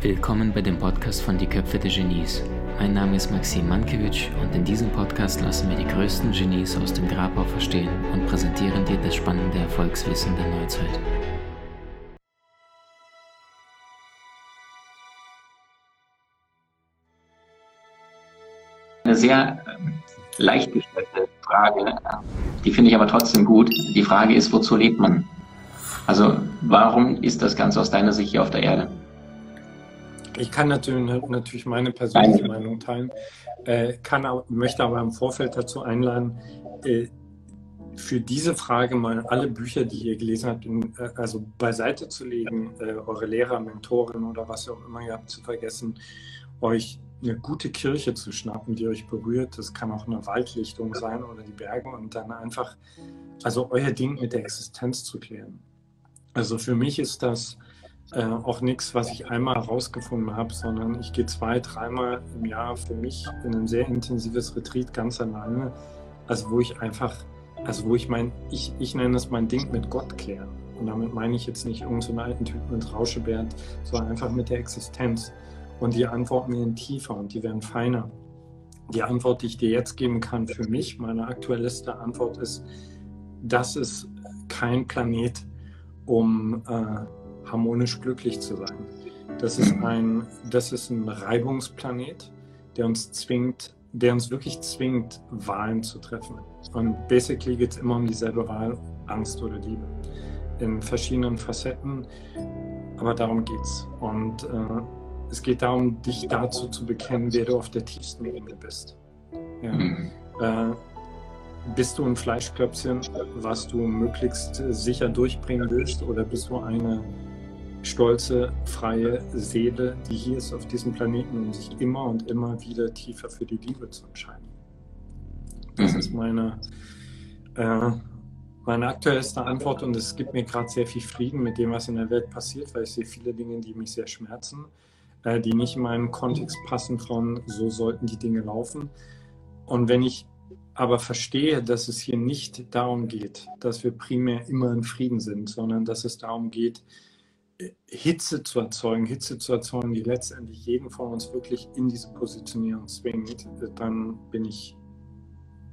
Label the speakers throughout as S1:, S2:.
S1: Willkommen bei dem Podcast von Die Köpfe der Genies. Mein Name ist Maxim Mankewitsch und in diesem Podcast lassen wir die größten Genies aus dem Grabau verstehen und präsentieren dir das spannende Erfolgswissen der Neuzeit.
S2: Eine sehr ähm, leicht gestellte Frage, die finde ich aber trotzdem gut. Die Frage ist, wozu lebt man? Also warum ist das Ganze aus deiner Sicht hier auf der Erde?
S3: Ich kann natürlich, natürlich meine persönliche Nein. Meinung teilen, äh, kann, möchte aber im Vorfeld dazu einladen, äh, für diese Frage mal alle Bücher, die ihr gelesen habt, in, äh, also beiseite zu legen, äh, eure Lehrer, Mentoren oder was auch immer ihr habt zu vergessen, euch eine gute Kirche zu schnappen, die euch berührt. Das kann auch eine Waldlichtung sein oder die Berge und dann einfach, also euer Ding mit der Existenz zu klären. Also für mich ist das äh, auch nichts, was ich einmal herausgefunden habe, sondern ich gehe zwei, dreimal im Jahr für mich in ein sehr intensives Retreat ganz alleine. Also wo ich einfach, also wo ich mein, ich, ich nenne es mein Ding mit Gott klären. Und damit meine ich jetzt nicht irgendeinen so alten Typen mit Rauschebert, sondern einfach mit der Existenz. Und die Antworten werden tiefer und die werden feiner. Die Antwort, die ich dir jetzt geben kann für mich, meine aktuellste Antwort ist, das ist kein Planet, um äh, harmonisch glücklich zu sein. Das ist ein, das ist ein Reibungsplanet, der uns zwingt, der uns wirklich zwingt, Wahlen zu treffen. Und basically geht es immer um dieselbe Wahl, Angst oder Liebe. In verschiedenen Facetten, aber darum geht's. Und äh, es geht darum, dich dazu zu bekennen, wer du auf der tiefsten Ebene bist. Ja. Mhm. Äh, bist du ein Fleischklöpfchen, was du möglichst sicher durchbringen willst, oder bist du eine stolze, freie Seele, die hier ist auf diesem Planeten, um sich immer und immer wieder tiefer für die Liebe zu entscheiden. Das mhm. ist meine, äh, meine aktuellste Antwort und es gibt mir gerade sehr viel Frieden mit dem, was in der Welt passiert, weil ich sehe viele Dinge, die mich sehr schmerzen, äh, die nicht in meinen Kontext passen von, so sollten die Dinge laufen. Und wenn ich aber verstehe, dass es hier nicht darum geht, dass wir primär immer in Frieden sind, sondern dass es darum geht, Hitze zu erzeugen, Hitze zu erzeugen, die letztendlich jeden von uns wirklich in diese Positionierung zwingt, dann bin ich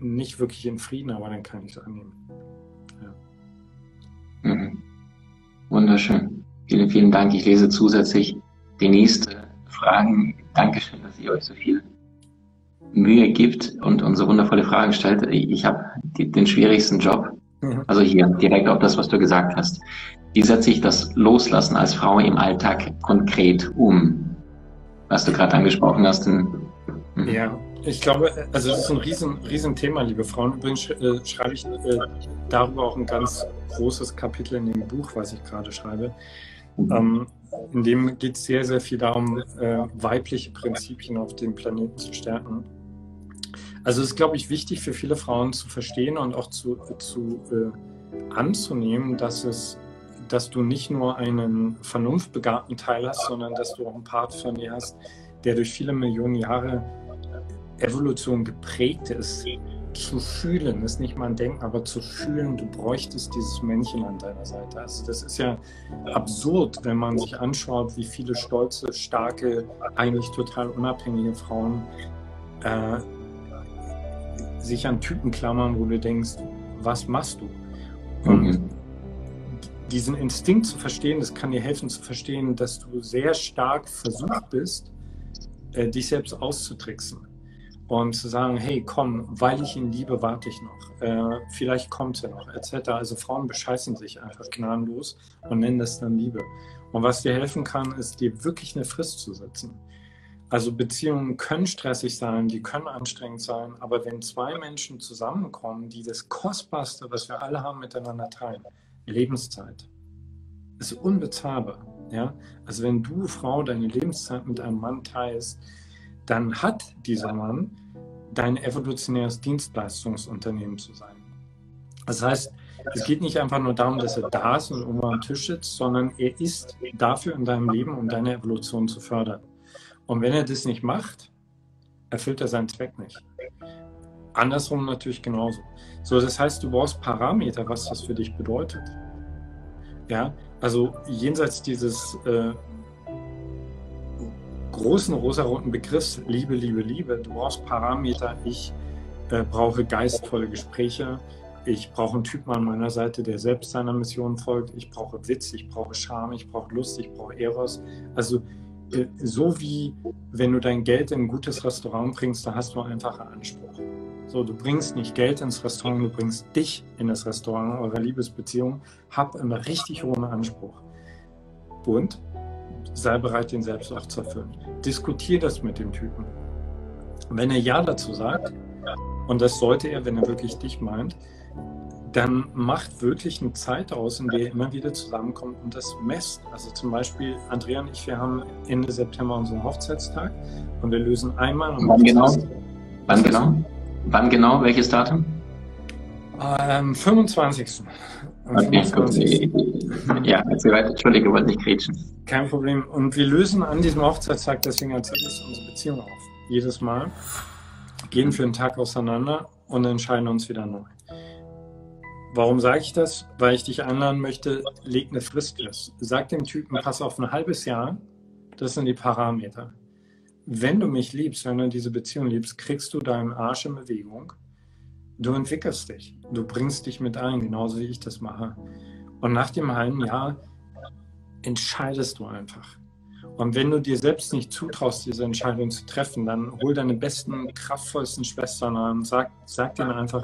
S3: nicht wirklich in Frieden, aber dann kann ich es annehmen.
S2: Ja. Mhm. Wunderschön. Vielen, vielen Dank. Ich lese zusätzlich die nächste Fragen. Dankeschön, dass ihr euch so viel Mühe gibt und, und so wundervolle Fragen stellt. Ich habe den schwierigsten Job. Mhm. Also hier direkt auf das, was du gesagt hast. Wie setze ich das Loslassen als Frau im Alltag konkret um? Was du gerade angesprochen hast.
S3: Mhm. Ja, ich glaube, also das ist ein riesen, riesen Thema, liebe Frauen. Übrigens äh, schreibe ich äh, darüber auch ein ganz großes Kapitel in dem Buch, was ich gerade schreibe. Mhm. Ähm, in dem geht es sehr, sehr viel darum, äh, weibliche Prinzipien auf dem Planeten zu stärken. Also es ist, glaube ich, wichtig für viele Frauen zu verstehen und auch zu, zu äh, anzunehmen, dass es dass du nicht nur einen vernunftbegabten Teil hast, sondern dass du auch einen Part von dir hast, der durch viele Millionen Jahre Evolution geprägt ist. Zu fühlen ist nicht mal ein Denken, aber zu fühlen, du bräuchtest dieses Männchen an deiner Seite. Also das ist ja absurd, wenn man sich anschaut, wie viele stolze, starke, eigentlich total unabhängige Frauen äh, sich an Typen klammern, wo du denkst, was machst du? Und mhm diesen Instinkt zu verstehen, das kann dir helfen zu verstehen, dass du sehr stark versucht bist, äh, dich selbst auszutricksen und zu sagen, hey, komm, weil ich ihn liebe, warte ich noch. Äh, vielleicht kommt er noch, etc. Also Frauen bescheißen sich einfach gnadenlos und nennen das dann Liebe. Und was dir helfen kann, ist dir wirklich eine Frist zu setzen. Also Beziehungen können stressig sein, die können anstrengend sein, aber wenn zwei Menschen zusammenkommen, die das Kostbarste, was wir alle haben, miteinander teilen, Lebenszeit. Ist unbezahlbar. Ja? Also wenn du, Frau, deine Lebenszeit mit einem Mann teilst, dann hat dieser Mann dein evolutionäres Dienstleistungsunternehmen zu sein. Das heißt, es geht nicht einfach nur darum, dass er da ist und irgendwo am Tisch sitzt, sondern er ist dafür in deinem Leben, um deine Evolution zu fördern. Und wenn er das nicht macht, erfüllt er seinen Zweck nicht. Andersrum natürlich genauso. So, das heißt, du brauchst Parameter, was das für dich bedeutet. Ja, also jenseits dieses äh, großen rosaroten Begriffs Liebe, Liebe, Liebe. Du brauchst Parameter. Ich äh, brauche geistvolle Gespräche. Ich brauche einen Typen an meiner Seite, der selbst seiner Mission folgt. Ich brauche Witz, ich brauche Charme, ich brauche Lust, ich brauche Eros. Also äh, so wie wenn du dein Geld in ein gutes Restaurant bringst, da hast du einfach einen Anspruch. So, du bringst nicht Geld ins Restaurant, du bringst dich in das Restaurant eurer Liebesbeziehung. Hab einen richtig hohen Anspruch. Und sei bereit, den selbst auch zu erfüllen. Diskutier das mit dem Typen. Wenn er Ja dazu sagt, und das sollte er, wenn er wirklich dich meint, dann macht wirklich eine Zeit aus, in der ihr immer wieder zusammenkommt und das messt. Also zum Beispiel, Andrea und ich, wir haben Ende September unseren Hochzeitstag und wir lösen einmal.
S2: Wann genau? Wann genau? Wann genau? Welches Datum?
S3: Am 25.
S2: Okay, 25. Ja, weiter. Entschuldige, wollte nicht grätschen.
S3: Kein Problem. Und wir lösen an diesem Hochzeitstag, deswegen erzähle ich unsere Beziehung auf. Jedes Mal gehen für einen Tag auseinander und entscheiden uns wieder neu. Warum sage ich das? Weil ich dich einladen möchte, leg eine Frist fest. Sag dem Typen, pass auf ein halbes Jahr, das sind die Parameter. Wenn du mich liebst, wenn du diese Beziehung liebst, kriegst du deinen Arsch in Bewegung. Du entwickelst dich. Du bringst dich mit ein, genauso wie ich das mache. Und nach dem halben Jahr entscheidest du einfach. Und wenn du dir selbst nicht zutraust, diese Entscheidung zu treffen, dann hol deine besten, kraftvollsten Schwestern an und sag, sag denen einfach,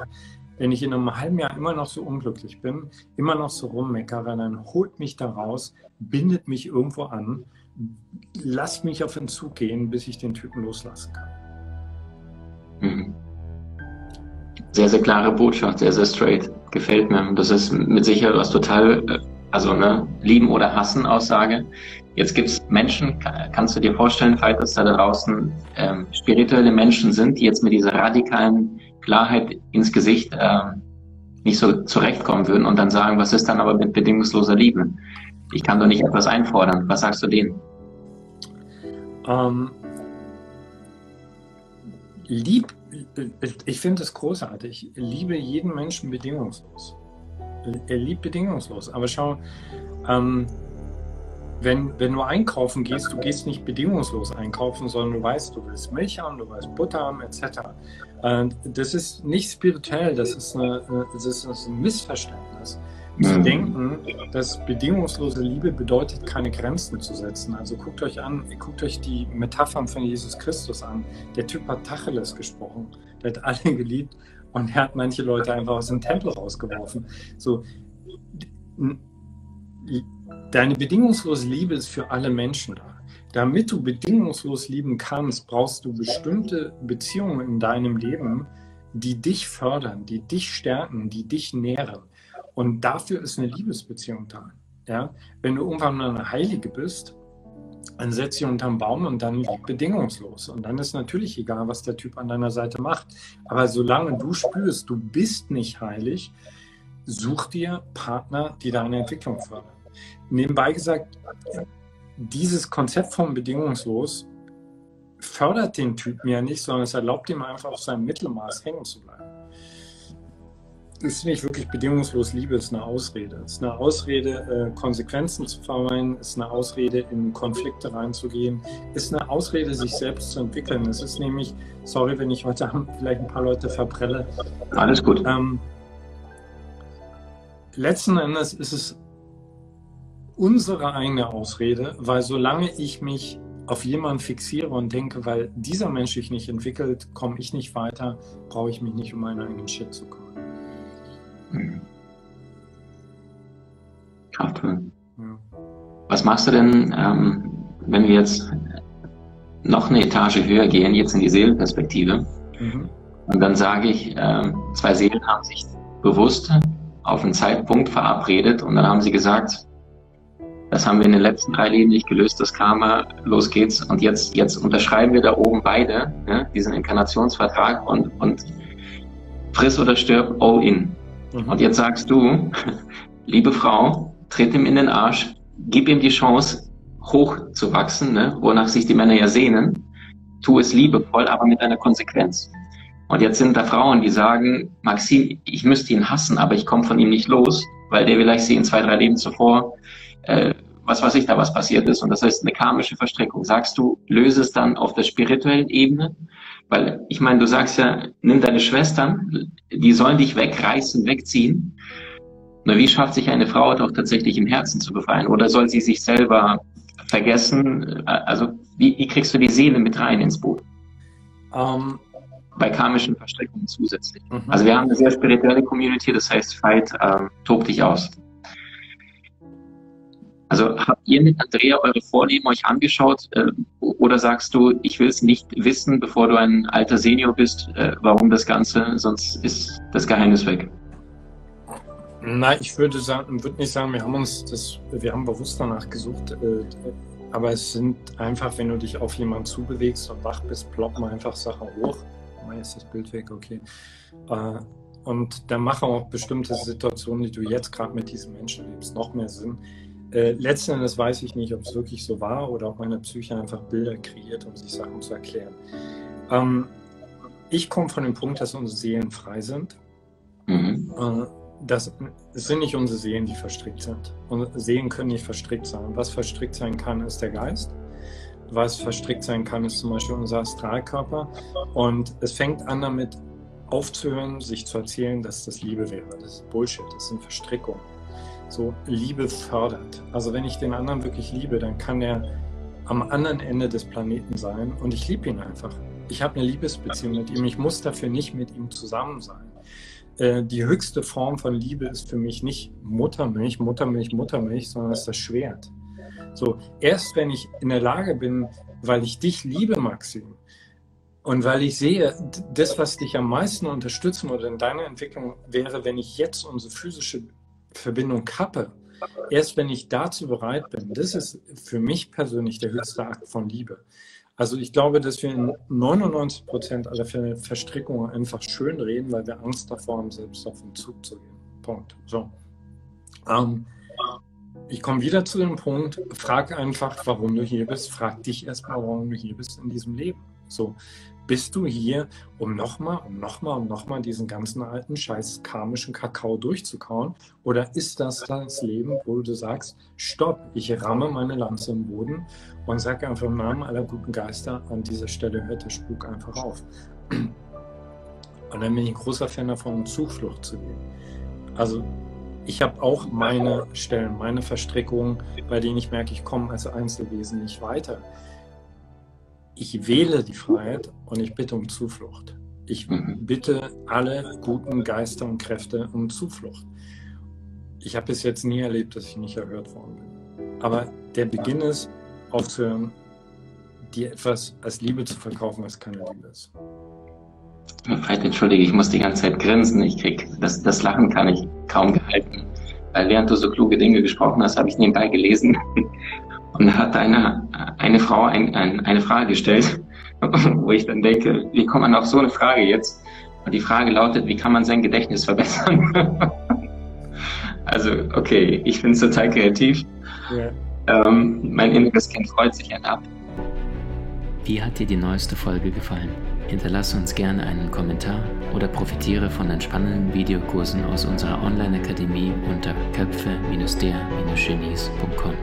S3: wenn ich in einem halben Jahr immer noch so unglücklich bin, immer noch so rummeckere, dann holt mich da raus, bindet mich irgendwo an, lasst mich auf den Zug gehen, bis ich den Typen loslassen kann.
S2: Mhm. Sehr, sehr klare Botschaft, sehr, sehr straight. Gefällt mir. Das ist mit Sicherheit was total, äh, also ne, lieben oder hassen Aussage. Jetzt gibt es Menschen, kannst du dir vorstellen, falls es da draußen ähm, spirituelle Menschen sind, die jetzt mit dieser radikalen Klarheit ins Gesicht äh, nicht so zurechtkommen würden und dann sagen, was ist dann aber mit bedingungsloser Liebe? Ich kann doch nicht etwas einfordern. Was sagst du denen?
S3: Ähm, lieb, ich finde es großartig. Liebe jeden Menschen bedingungslos. Er liebt bedingungslos. Aber schau, ähm, wenn, wenn du einkaufen gehst, du gehst nicht bedingungslos einkaufen, sondern du weißt, du willst Milch haben, du willst Butter haben, etc. Das ist nicht spirituell, das ist, eine, das ist ein Missverständnis. Zu mhm. denken, dass bedingungslose Liebe bedeutet, keine Grenzen zu setzen. Also guckt euch an, guckt euch die Metaphern von Jesus Christus an. Der Typ hat Tacheles gesprochen, der hat alle geliebt und er hat manche Leute einfach aus dem Tempel rausgeworfen. So, Deine bedingungslose Liebe ist für alle Menschen da. Damit du bedingungslos lieben kannst, brauchst du bestimmte Beziehungen in deinem Leben, die dich fördern, die dich stärken, die dich nähren. Und dafür ist eine Liebesbeziehung da. Ja? Wenn du irgendwann eine Heilige bist, dann setz sie unterm Baum und dann lieb bedingungslos. Und dann ist natürlich egal, was der Typ an deiner Seite macht. Aber solange du spürst, du bist nicht heilig, such dir Partner, die deine Entwicklung fördern. Nebenbei gesagt, dieses Konzept von bedingungslos fördert den Typen ja nicht, sondern es erlaubt ihm einfach auf seinem Mittelmaß hängen zu bleiben. Ist nicht wirklich bedingungslos Liebe, ist eine Ausrede. Es ist eine Ausrede, äh, Konsequenzen zu vermeiden, es ist eine Ausrede, in Konflikte reinzugehen, es ist eine Ausrede, sich selbst zu entwickeln. Es ist nämlich, sorry, wenn ich heute Abend vielleicht ein paar Leute verbrelle.
S2: Alles gut. Ähm,
S3: letzten Endes ist es unsere eigene Ausrede, weil solange ich mich auf jemanden fixiere und denke, weil dieser Mensch sich nicht entwickelt, komme ich nicht weiter, brauche ich mich nicht um meinen eigenen Shit zu kümmern.
S2: Kraftvoll. Ja. Was machst du denn, ähm, wenn wir jetzt noch eine Etage höher gehen, jetzt in die Seelenperspektive? Mhm. Und dann sage ich, äh, zwei Seelen haben sich bewusst auf einen Zeitpunkt verabredet und dann haben sie gesagt, das haben wir in den letzten drei Leben nicht gelöst, das Karma, los geht's. Und jetzt, jetzt unterschreiben wir da oben beide ne, diesen Inkarnationsvertrag und, und friss oder stirb, all in. Mhm. Und jetzt sagst du, liebe Frau, tritt ihm in den Arsch, gib ihm die Chance, hochzuwachsen, ne, wonach sich die Männer ja sehnen. Tu es liebevoll, aber mit einer Konsequenz. Und jetzt sind da Frauen, die sagen, Maxim, ich müsste ihn hassen, aber ich komme von ihm nicht los, weil der vielleicht sie in zwei, drei Leben zuvor äh, was weiß ich, da was passiert ist und das heißt eine karmische Verstrickung. Sagst du, löse es dann auf der spirituellen Ebene? Weil ich meine, du sagst ja, nimm deine Schwestern, die sollen dich wegreißen, wegziehen. Na, wie schafft sich eine Frau doch tatsächlich im Herzen zu befreien? Oder soll sie sich selber vergessen? Also wie, wie kriegst du die Seele mit rein ins Boot? Um, ähm, Bei karmischen Verstrickungen zusätzlich. Mhm. Also wir haben eine sehr spirituelle Community, das heißt, Fight, ähm, tob dich aus. Also habt ihr mit Andrea eure Vorlieben euch angeschaut äh, oder sagst du, ich will es nicht wissen, bevor du ein alter Senior bist, äh, warum das Ganze, sonst ist das Geheimnis weg?
S3: Nein, ich würde sagen, würde nicht sagen, wir haben uns das, wir haben bewusst danach gesucht, äh, aber es sind einfach, wenn du dich auf jemanden zubewegst und wach bist, ploppen einfach Sachen hoch. Mal ist das Bild weg, okay. Äh, und dann machen auch bestimmte Situationen, die du jetzt gerade mit diesem Menschen lebst, noch mehr Sinn. Äh, letzten Endes weiß ich nicht, ob es wirklich so war oder ob meine Psyche einfach Bilder kreiert, um sich Sachen zu erklären. Ähm, ich komme von dem Punkt, dass unsere Seelen frei sind. Mhm. Äh, das, es sind nicht unsere Seelen, die verstrickt sind. Und Seelen können nicht verstrickt sein. Was verstrickt sein kann, ist der Geist. Was verstrickt sein kann, ist zum Beispiel unser Astralkörper. Und es fängt an damit aufzuhören, sich zu erzählen, dass das Liebe wäre. Das ist Bullshit, das sind Verstrickungen so Liebe fördert. Also wenn ich den anderen wirklich liebe, dann kann er am anderen Ende des Planeten sein und ich liebe ihn einfach. Ich habe eine Liebesbeziehung mit ihm. Ich muss dafür nicht mit ihm zusammen sein. Äh, die höchste Form von Liebe ist für mich nicht Muttermilch, Muttermilch, Muttermilch, sondern ist das Schwert. So, erst wenn ich in der Lage bin, weil ich dich liebe, Maxim, und weil ich sehe, das, was dich am meisten unterstützen würde in deiner Entwicklung, wäre, wenn ich jetzt unsere physische Verbindung kappe, erst wenn ich dazu bereit bin, das ist für mich persönlich der höchste Akt von Liebe. Also ich glaube, dass wir in 99 Prozent aller Verstrickungen einfach schön reden, weil wir Angst davor haben, selbst auf den Zug zu gehen. Punkt. So. Ähm, ich komme wieder zu dem Punkt, frag einfach, warum du hier bist. Frag dich erstmal, warum du hier bist in diesem Leben. So, bist du hier, um nochmal, um nochmal, um nochmal diesen ganzen alten, scheiß karmischen Kakao durchzukauen? Oder ist das das Leben, wo du sagst, stopp, ich ramme meine Lanze im Boden und sage einfach im Namen aller guten Geister, an dieser Stelle hört der Spuk einfach auf. Und dann bin ich ein großer Fan davon, Zuflucht zu gehen. Also ich habe auch meine Stellen, meine Verstrickungen, bei denen ich merke, ich komme als Einzelwesen nicht weiter ich wähle die Freiheit und ich bitte um Zuflucht. Ich mhm. bitte alle guten Geister und Kräfte um Zuflucht. Ich habe bis jetzt nie erlebt, dass ich nicht erhört worden bin. Aber der Beginn ist, aufzuhören, dir etwas als Liebe zu verkaufen, was keine Liebe ist.
S2: Veit, entschuldige, ich muss die ganze Zeit grinsen. Ich krieg, das, das Lachen kann ich kaum gehalten. Weil während du so kluge Dinge gesprochen hast, habe ich nebenbei gelesen, und da hat eine, eine Frau ein, ein, eine Frage gestellt, wo ich dann denke, wie kommt man auf so eine Frage jetzt? Und die Frage lautet, wie kann man sein Gedächtnis verbessern? also, okay, ich finde es total kreativ. Ja. Ähm, mein inneres Kind freut sich ab.
S1: Wie hat dir die neueste Folge gefallen? Hinterlasse uns gerne einen Kommentar oder profitiere von entspannenden Videokursen aus unserer Online-Akademie unter köpfe-der-genies.com.